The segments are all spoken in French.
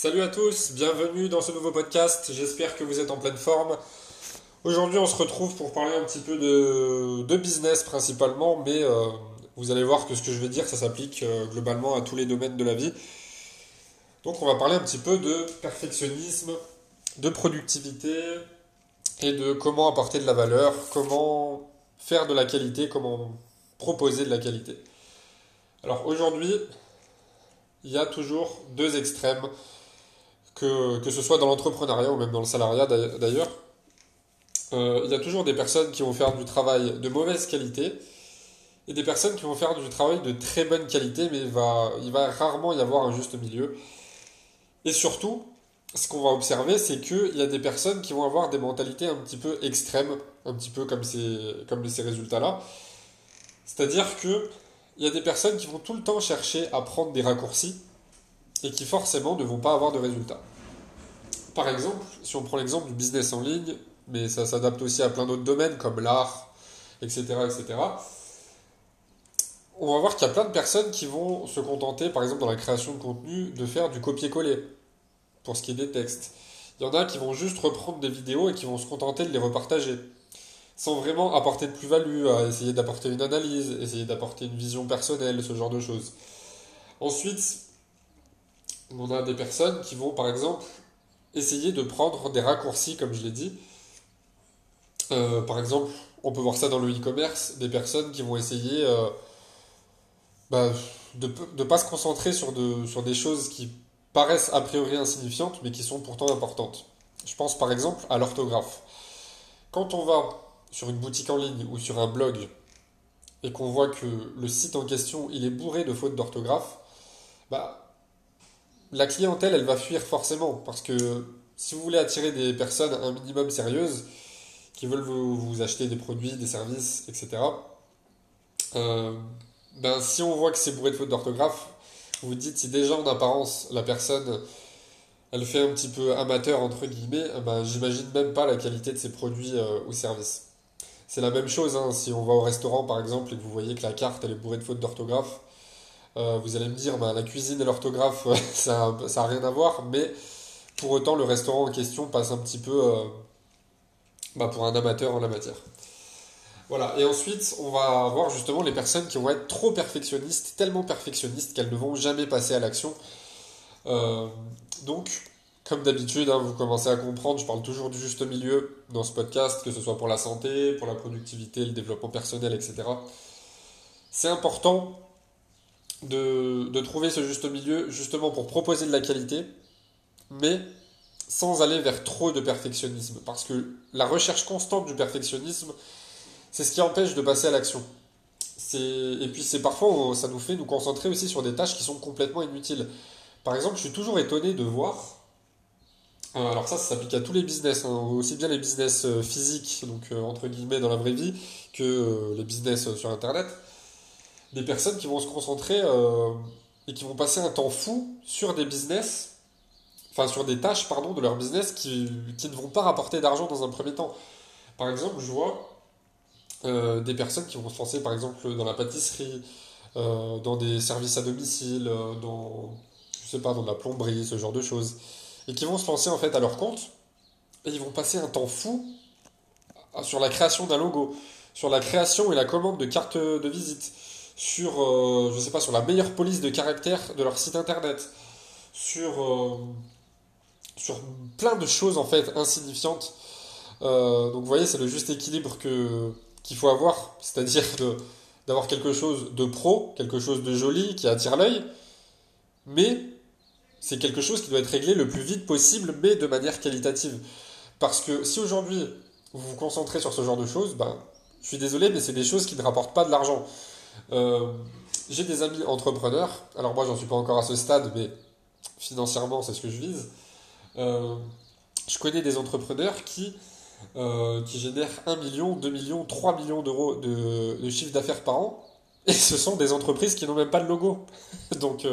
Salut à tous, bienvenue dans ce nouveau podcast, j'espère que vous êtes en pleine forme. Aujourd'hui on se retrouve pour parler un petit peu de, business principalement, mais euh, vous allez voir que ce que je vais dire ça s'applique euh, globalement à tous les domaines de la vie. Donc on va parler un petit peu de perfectionnisme, de productivité et de comment apporter de la valeur, comment faire de la qualité, comment proposer de la qualité. Alors aujourd'hui, il y a toujours deux extrêmes, que, que ce soit dans l'entrepreneuriat ou même dans le salariat d'ailleurs. Euh, il y a toujours des personnes qui vont faire du travail de mauvaise qualité et des personnes qui vont faire du travail de très bonne qualité, mais il va, il va rarement y avoir un juste milieu. Et surtout, ce qu'on va observer, c'est qu'il y a des personnes qui vont avoir des mentalités un petit peu extrêmes, un petit peu comme ces, comme ces résultats-là. C'est-à-dire que il y a des personnes qui vont tout le temps chercher à prendre des raccourcis et qui forcément ne vont pas avoir de résultats. Par exemple, si on prend l'exemple du business en ligne, mais ça s'adapte aussi à plein d'autres domaines comme l'art, etc., etc., on va voir qu'il y a plein de personnes qui vont se contenter, par exemple dans la création de contenu, de faire du copier-coller pour ce qui est des textes. Il y en a qui vont juste reprendre des vidéos et qui vont se contenter de les repartager sans vraiment apporter de plus-value, à essayer d'apporter une analyse, essayer d'apporter une vision personnelle, ce genre de choses. Ensuite, on a des personnes qui vont, par exemple, essayer de prendre des raccourcis, comme je l'ai dit. Euh, par exemple, on peut voir ça dans le e-commerce, des personnes qui vont essayer euh, bah, de ne pas se concentrer sur, de, sur des choses qui paraissent a priori insignifiantes, mais qui sont pourtant importantes. Je pense par exemple à l'orthographe. Quand on va sur une boutique en ligne ou sur un blog et qu'on voit que le site en question il est bourré de fautes d'orthographe, bah, la clientèle elle va fuir forcément parce que si vous voulez attirer des personnes un minimum sérieuses qui veulent vous, acheter des produits, des services, etc. Euh, ben, si on voit que c'est bourré de fautes d'orthographe, vous vous dites si déjà en apparence la personne elle fait un petit peu amateur entre guillemets, ben, j'imagine même pas la qualité de ses produits euh, ou services. C'est la même chose, hein. si on va au restaurant par exemple et que vous voyez que la carte elle est bourrée de fautes d'orthographe, euh, vous allez me dire bah, la cuisine et l'orthographe ça n'a rien à voir, mais pour autant le restaurant en question passe un petit peu euh, bah, pour un amateur en la matière. Voilà, et ensuite on va voir justement les personnes qui vont être trop perfectionnistes, tellement perfectionnistes qu'elles ne vont jamais passer à l'action. Euh, donc comme d'habitude, hein, vous commencez à comprendre, je parle toujours du juste milieu dans ce podcast, que ce soit pour la santé, pour la productivité, le développement personnel, etc. C'est important de, de, trouver ce juste milieu justement pour proposer de la qualité, mais sans aller vers trop de perfectionnisme. Parce que la recherche constante du perfectionnisme, c'est ce qui empêche de passer à l'action. Et puis c'est parfois, ça nous fait nous concentrer aussi sur des tâches qui sont complètement inutiles. Par exemple, je suis toujours étonné de voir euh, alors ça, ça s'applique à tous les business, hein. aussi bien les business euh, physiques, donc euh, entre guillemets dans la vraie vie, que les business sur Internet. Des personnes qui vont se concentrer et qui vont passer un temps fou sur des business, enfin sur des tâches, pardon, de leur business qui, ne vont pas rapporter d'argent dans un premier temps. Par exemple, je vois des personnes qui vont se lancer par exemple dans la pâtisserie, dans des services à domicile, dans, je sais pas, dans la plomberie, ce genre de choses et qui vont se lancer en fait à leur compte et ils vont passer un temps fou sur la création d'un logo, sur la création et la commande de cartes de visite, sur euh, je sais pas sur la meilleure police de caractère de leur site internet, sur euh, sur plein de choses en fait insignifiantes. Euh, donc vous voyez, c'est le juste équilibre que qu'il faut avoir, c'est-à-dire d'avoir quelque chose de pro, quelque chose de joli qui attire l'œil, mais c'est quelque chose qui doit être réglé le plus vite possible, mais de manière qualitative. Parce que si aujourd'hui vous vous concentrez sur ce genre de choses, ben, je suis désolé, mais c'est des choses qui ne rapportent pas de l'argent. Euh, j'ai des amis entrepreneurs, alors moi j'en suis pas encore à ce stade, mais financièrement c'est ce que je vise. Euh, je connais des entrepreneurs qui, euh, qui génèrent 1 million, 2 millions, 3 millions d'euros de, de, chiffre d'affaires par an, et ce sont des entreprises qui n'ont même pas de logo. Donc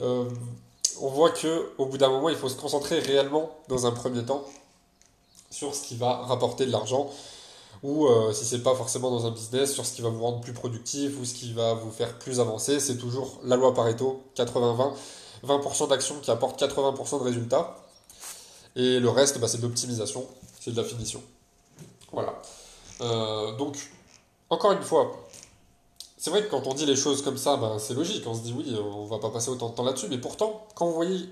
on voit que au bout d'un moment, il faut se concentrer réellement dans un premier temps sur ce qui va rapporter de l'argent ou euh, si c'est pas forcément dans un business sur ce qui va vous rendre plus productif ou ce qui va vous faire plus avancer, c'est toujours la loi Pareto 80-20. 20% d'actions qui apportent 80% de résultats. Et le reste, bah, c'est de l'optimisation, c'est de la finition. Voilà. Euh, donc, encore une fois, c'est vrai que quand on dit les choses comme ça, ben, c'est logique. On se dit oui, on va pas passer autant de temps là-dessus. Mais pourtant, quand vous voyez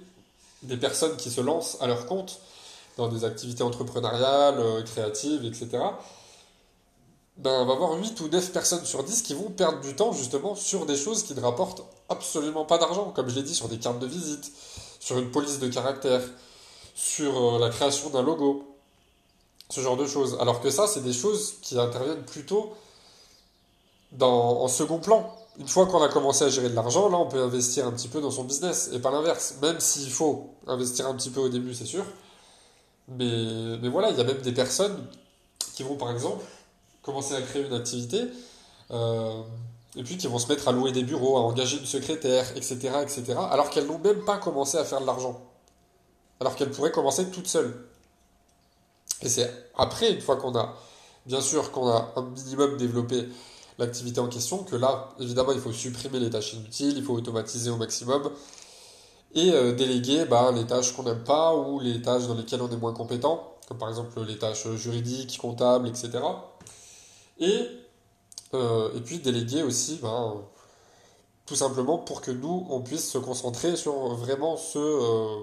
des personnes qui se lancent à leur compte dans des activités entrepreneuriales, euh, créatives, etc., ben, on va avoir 8 ou 9 personnes sur 10 qui vont perdre du temps justement sur des choses qui ne rapportent absolument pas d'argent. Comme je l'ai dit, sur des cartes de visite, sur une police de caractère, sur euh, la création d'un logo, ce genre de choses. Alors que ça, c'est des choses qui interviennent plutôt dans, en second plan. Une fois qu'on a commencé à gérer de l'argent, là, on peut investir un petit peu dans son business et pas l'inverse. Même s'il faut investir un petit peu au début, c'est sûr. Mais, mais voilà, il y a même des personnes qui vont, par exemple, commencer à créer une activité, euh, et puis qui vont se mettre à louer des bureaux, à engager une secrétaire, etc., etc., alors qu'elles n'ont même pas commencé à faire de l'argent. Alors qu'elles pourraient commencer toutes seules. Et c'est après, une fois qu'on a, bien sûr, qu'on a un minimum développé l'activité en question, que là, évidemment, il faut supprimer les tâches inutiles, il faut automatiser au maximum, et euh, déléguer bah, les tâches qu'on n'aime pas ou les tâches dans lesquelles on est moins compétent, comme par exemple les tâches juridiques, comptables, etc. Et, euh, et puis déléguer aussi, bah, tout simplement pour que nous, on puisse se concentrer sur vraiment ce, euh,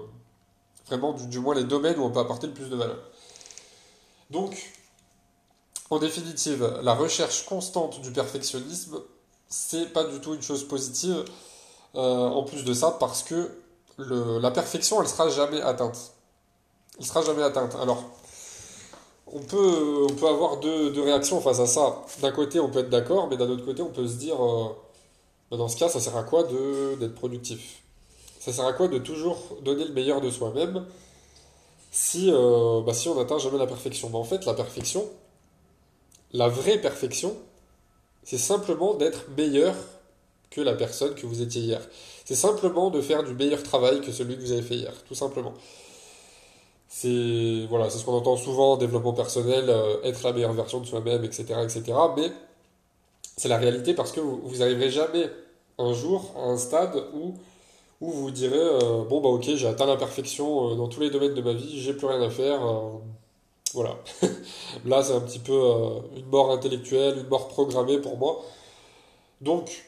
vraiment du, du moins les domaines où on peut apporter le plus de valeur. Donc, en définitive, la recherche constante du perfectionnisme, c'est pas du tout une chose positive. Euh, en plus de ça, parce que le, la perfection, elle sera jamais atteinte. Elle sera jamais atteinte. Alors, on peut, on peut avoir deux, réactions face à ça. D'un côté, on peut être d'accord, mais d'un autre côté, on peut se dire, euh, bah, dans ce cas, ça sert à quoi d'être productif? Ça sert à quoi de toujours donner le meilleur de soi-même si, euh, bah, si on n'atteint jamais la perfection? Bah, En fait, la perfection, la vraie perfection, c'est simplement d'être meilleur que la personne que vous étiez hier. C'est simplement de faire du meilleur travail que celui que vous avez fait hier, tout simplement. C'est voilà, ce qu'on entend souvent, développement personnel, euh, être la meilleure version de soi-même, etc., etc. Mais c'est la réalité parce que vous, vous arriverez jamais un jour à un stade où où vous direz euh, bon bah ok j'ai atteint la perfection euh, dans tous les domaines de ma vie, j'ai plus rien à faire. Voilà. Là c'est un petit peu une mort intellectuelle, une mort programmée pour moi. Donc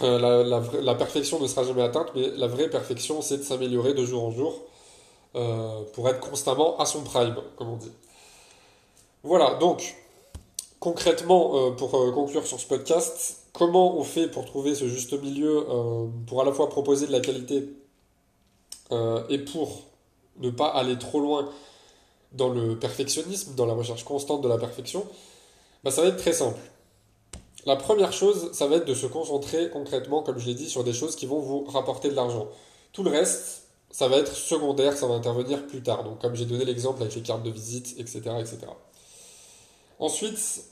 la, la, perfection ne sera jamais atteinte, mais la vraie perfection c'est de s'améliorer de jour en jour pour être constamment à son prime, comme on dit. Voilà, donc concrètement, pour conclure sur ce podcast, comment on fait pour trouver ce juste milieu, euh, pour à la fois proposer de la qualité euh, et pour ne pas aller trop loin dans le perfectionnisme, dans la recherche constante de la perfection, bah, ça va être très simple. La première chose, ça va être de se concentrer concrètement, comme je l'ai dit, sur des choses qui vont vous rapporter de l'argent. Tout le reste, ça va être secondaire, ça va intervenir plus tard. Donc, comme j'ai donné l'exemple avec les cartes de visite, etc. etc. Ensuite,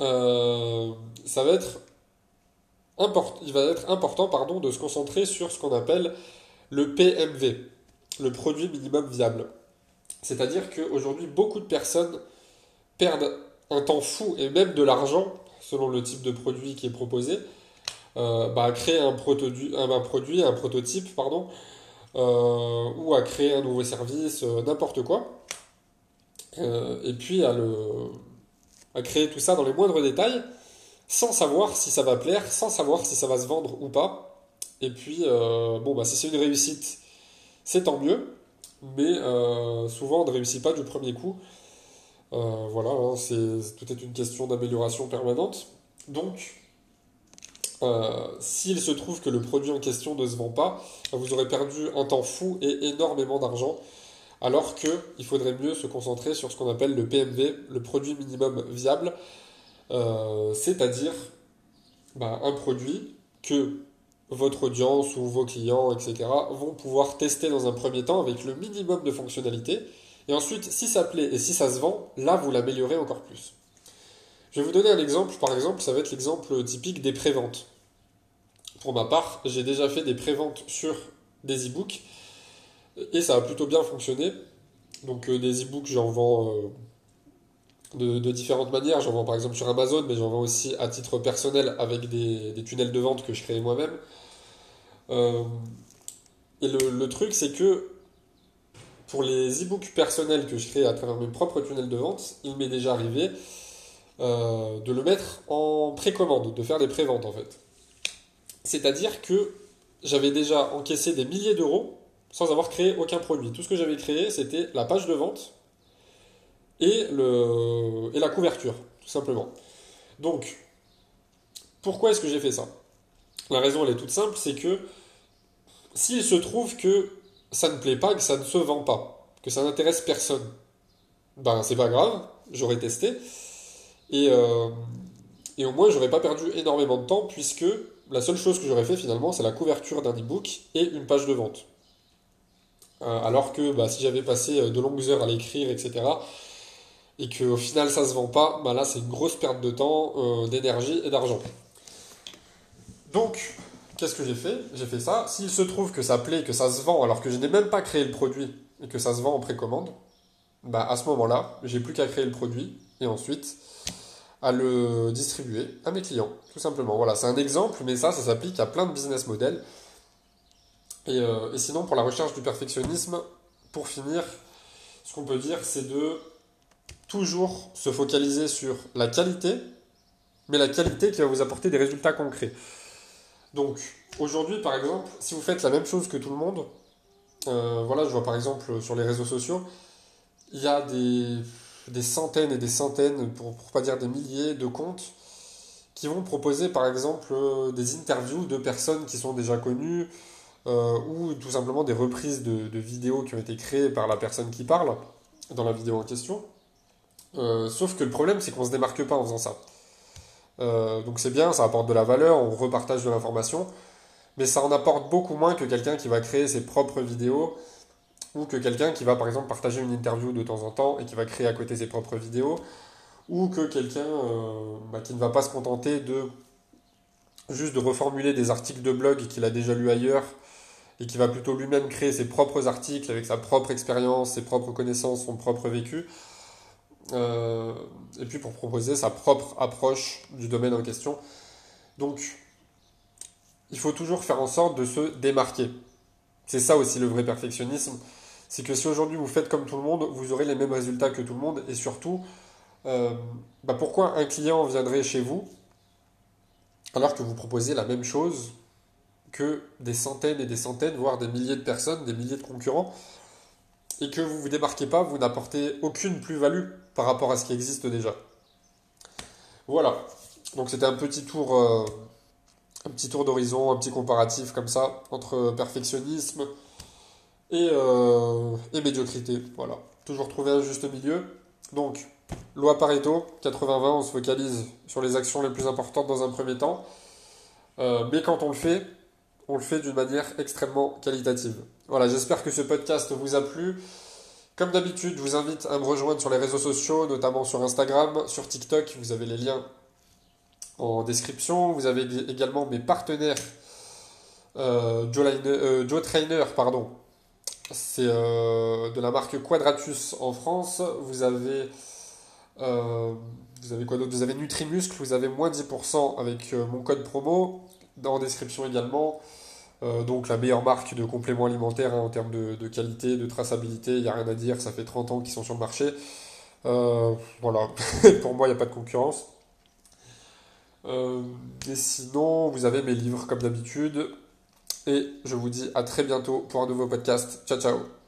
euh, ça va être il va être important pardon, de se concentrer sur ce qu'on appelle le PMV, le produit minimum viable. C'est-à-dire qu'aujourd'hui, beaucoup de personnes perdent un temps fou et même de l'argent, selon le type de produit qui est proposé, euh, bah, à créer un, un, produit, un prototype, pardon, ou à créer un nouveau service, euh, n'importe quoi. et puis à, le, à créer tout ça dans les moindres détails sans savoir si ça va plaire, sans savoir si ça va se vendre ou pas. Et puis, euh, bon, bah, si c'est une réussite, c'est tant mieux, mais euh, souvent on ne réussit pas du premier coup. Euh, voilà, hein, c'est, tout est une question d'amélioration permanente. Donc, s'il se trouve que le produit en question ne se vend pas, vous aurez perdu un temps fou et énormément d'argent, alors qu'il faudrait mieux se concentrer sur ce qu'on appelle le PMV, le produit minimum viable, euh, c'est-à-dire bah, un produit que votre audience ou vos clients, etc., vont pouvoir tester dans un premier temps avec le minimum de fonctionnalités. Et ensuite, si ça plaît et si ça se vend, là, vous l'améliorez encore plus. Je vais vous donner un exemple. Par exemple, ça va être l'exemple typique des préventes. Pour ma part, j'ai déjà fait des préventes sur des e-books et ça a plutôt bien fonctionné. Donc, euh, des e-books, j'en vends euh, de, différentes manières. J'en vends par exemple sur Amazon, mais j'en vends aussi à titre personnel avec des, tunnels de vente que je crée moi-même. Euh, Et le, truc, c'est que pour les e-books personnels que je crée à travers mes propres tunnels de vente, il m'est déjà arrivé euh, de le mettre en précommande, de faire des préventes en fait. C'est-à-dire que j'avais déjà encaissé des milliers d'euros sans avoir créé aucun produit. Tout ce que j'avais créé, c'était la page de vente et, et la couverture, tout simplement. Donc, pourquoi est-ce que j'ai fait ça? La raison, elle est toute simple, c'est que s'il se trouve que ça ne plaît pas, que ça ne se vend pas, que ça n'intéresse personne, ben c'est pas grave, j'aurais testé. Et, euh, et au moins, j'aurais pas perdu énormément de temps, puisque la seule chose que j'aurais fait finalement, c'est la couverture d'un e-book et une page de vente. Euh, alors que bah, si j'avais passé euh, de longues heures à l'écrire, etc., et qu'au final ça se vend pas, bah là c'est une grosse perte de temps, d'énergie et d'argent. Donc, qu'est-ce que j'ai fait? J'ai fait ça. S'il se trouve que ça plaît, que ça se vend, alors que je n'ai même pas créé le produit et que ça se vend en précommande, bah à ce moment-là, j'ai plus qu'à créer le produit et ensuite à le distribuer à mes clients, tout simplement. Voilà, c'est un exemple, mais ça, ça s'applique à plein de business models. Et, euh, et, sinon, pour la recherche du perfectionnisme, pour finir, ce qu'on peut dire, c'est de toujours se focaliser sur la qualité, mais la qualité qui va vous apporter des résultats concrets. Donc, aujourd'hui, par exemple, si vous faites la même chose que tout le monde, euh, voilà, je vois par exemple sur les réseaux sociaux, il y a des, des centaines et des centaines, pour ne pas dire des milliers de comptes qui vont proposer par exemple euh, des interviews de personnes qui sont déjà connues euh, ou tout simplement des reprises de, vidéos qui ont été créées par la personne qui parle dans la vidéo en question. sauf que le problème, c'est qu'on ne se démarque pas en faisant ça. Euh, donc c'est bien, ça apporte de la valeur, on repartage de l'information, mais ça en apporte beaucoup moins que quelqu'un qui va créer ses propres vidéos ou que quelqu'un qui va par exemple partager une interview de temps en temps et qui va créer à côté ses propres vidéos ou que quelqu'un euh, bah, qui ne va pas se contenter de juste de reformuler des articles de blog qu'il a déjà lu ailleurs et qui va plutôt lui-même créer ses propres articles avec sa propre expérience, ses propres connaissances, son propre vécu. Euh, et puis pour proposer sa propre approche du domaine en question. Donc, il faut toujours faire en sorte de se démarquer. C'est ça aussi le vrai perfectionnisme. C'est que si aujourd'hui vous faites comme tout le monde, vous aurez les mêmes résultats que tout le monde. Et surtout, euh, bah pourquoi un client viendrait chez vous alors que vous proposez la même chose que des centaines et des centaines, voire des milliers de personnes, des milliers de concurrents et que vous ne vous démarquez pas, vous n'apportez aucune plus-value par rapport à ce qui existe déjà? Voilà. Donc c'était un petit tour, euh, un petit tour d'horizon, un petit comparatif comme ça entre perfectionnisme et, euh, et médiocrité. Voilà. Toujours trouver un juste milieu. Donc, loi Pareto, 80-20, on se focalise sur les actions les plus importantes dans un premier temps. Euh, mais quand on le fait, on le fait d'une manière extrêmement qualitative. Voilà, j'espère que ce podcast vous a plu. Comme d'habitude, je vous invite à me rejoindre sur les réseaux sociaux, notamment sur Instagram, sur TikTok. Vous avez les liens en description. Vous avez également mes partenaires euh, Joe, euh, Joe, Trainer, pardon. C'est euh, de la marque Quadratus en France. Vous avez vous avez quoi d'autre? Vous avez Nutrimuscle, vous avez moins 10% avec mon code promo. Dans la description également. Euh, donc la meilleure marque de compléments alimentaires hein, en termes de, qualité, de traçabilité, il n'y a rien à dire, ça fait 30 ans qu'ils sont sur le marché. Euh, voilà, pour moi il n'y a pas de concurrence. Euh, et sinon, vous avez mes livres comme d'habitude. Et je vous dis à très bientôt pour un nouveau podcast. Ciao ciao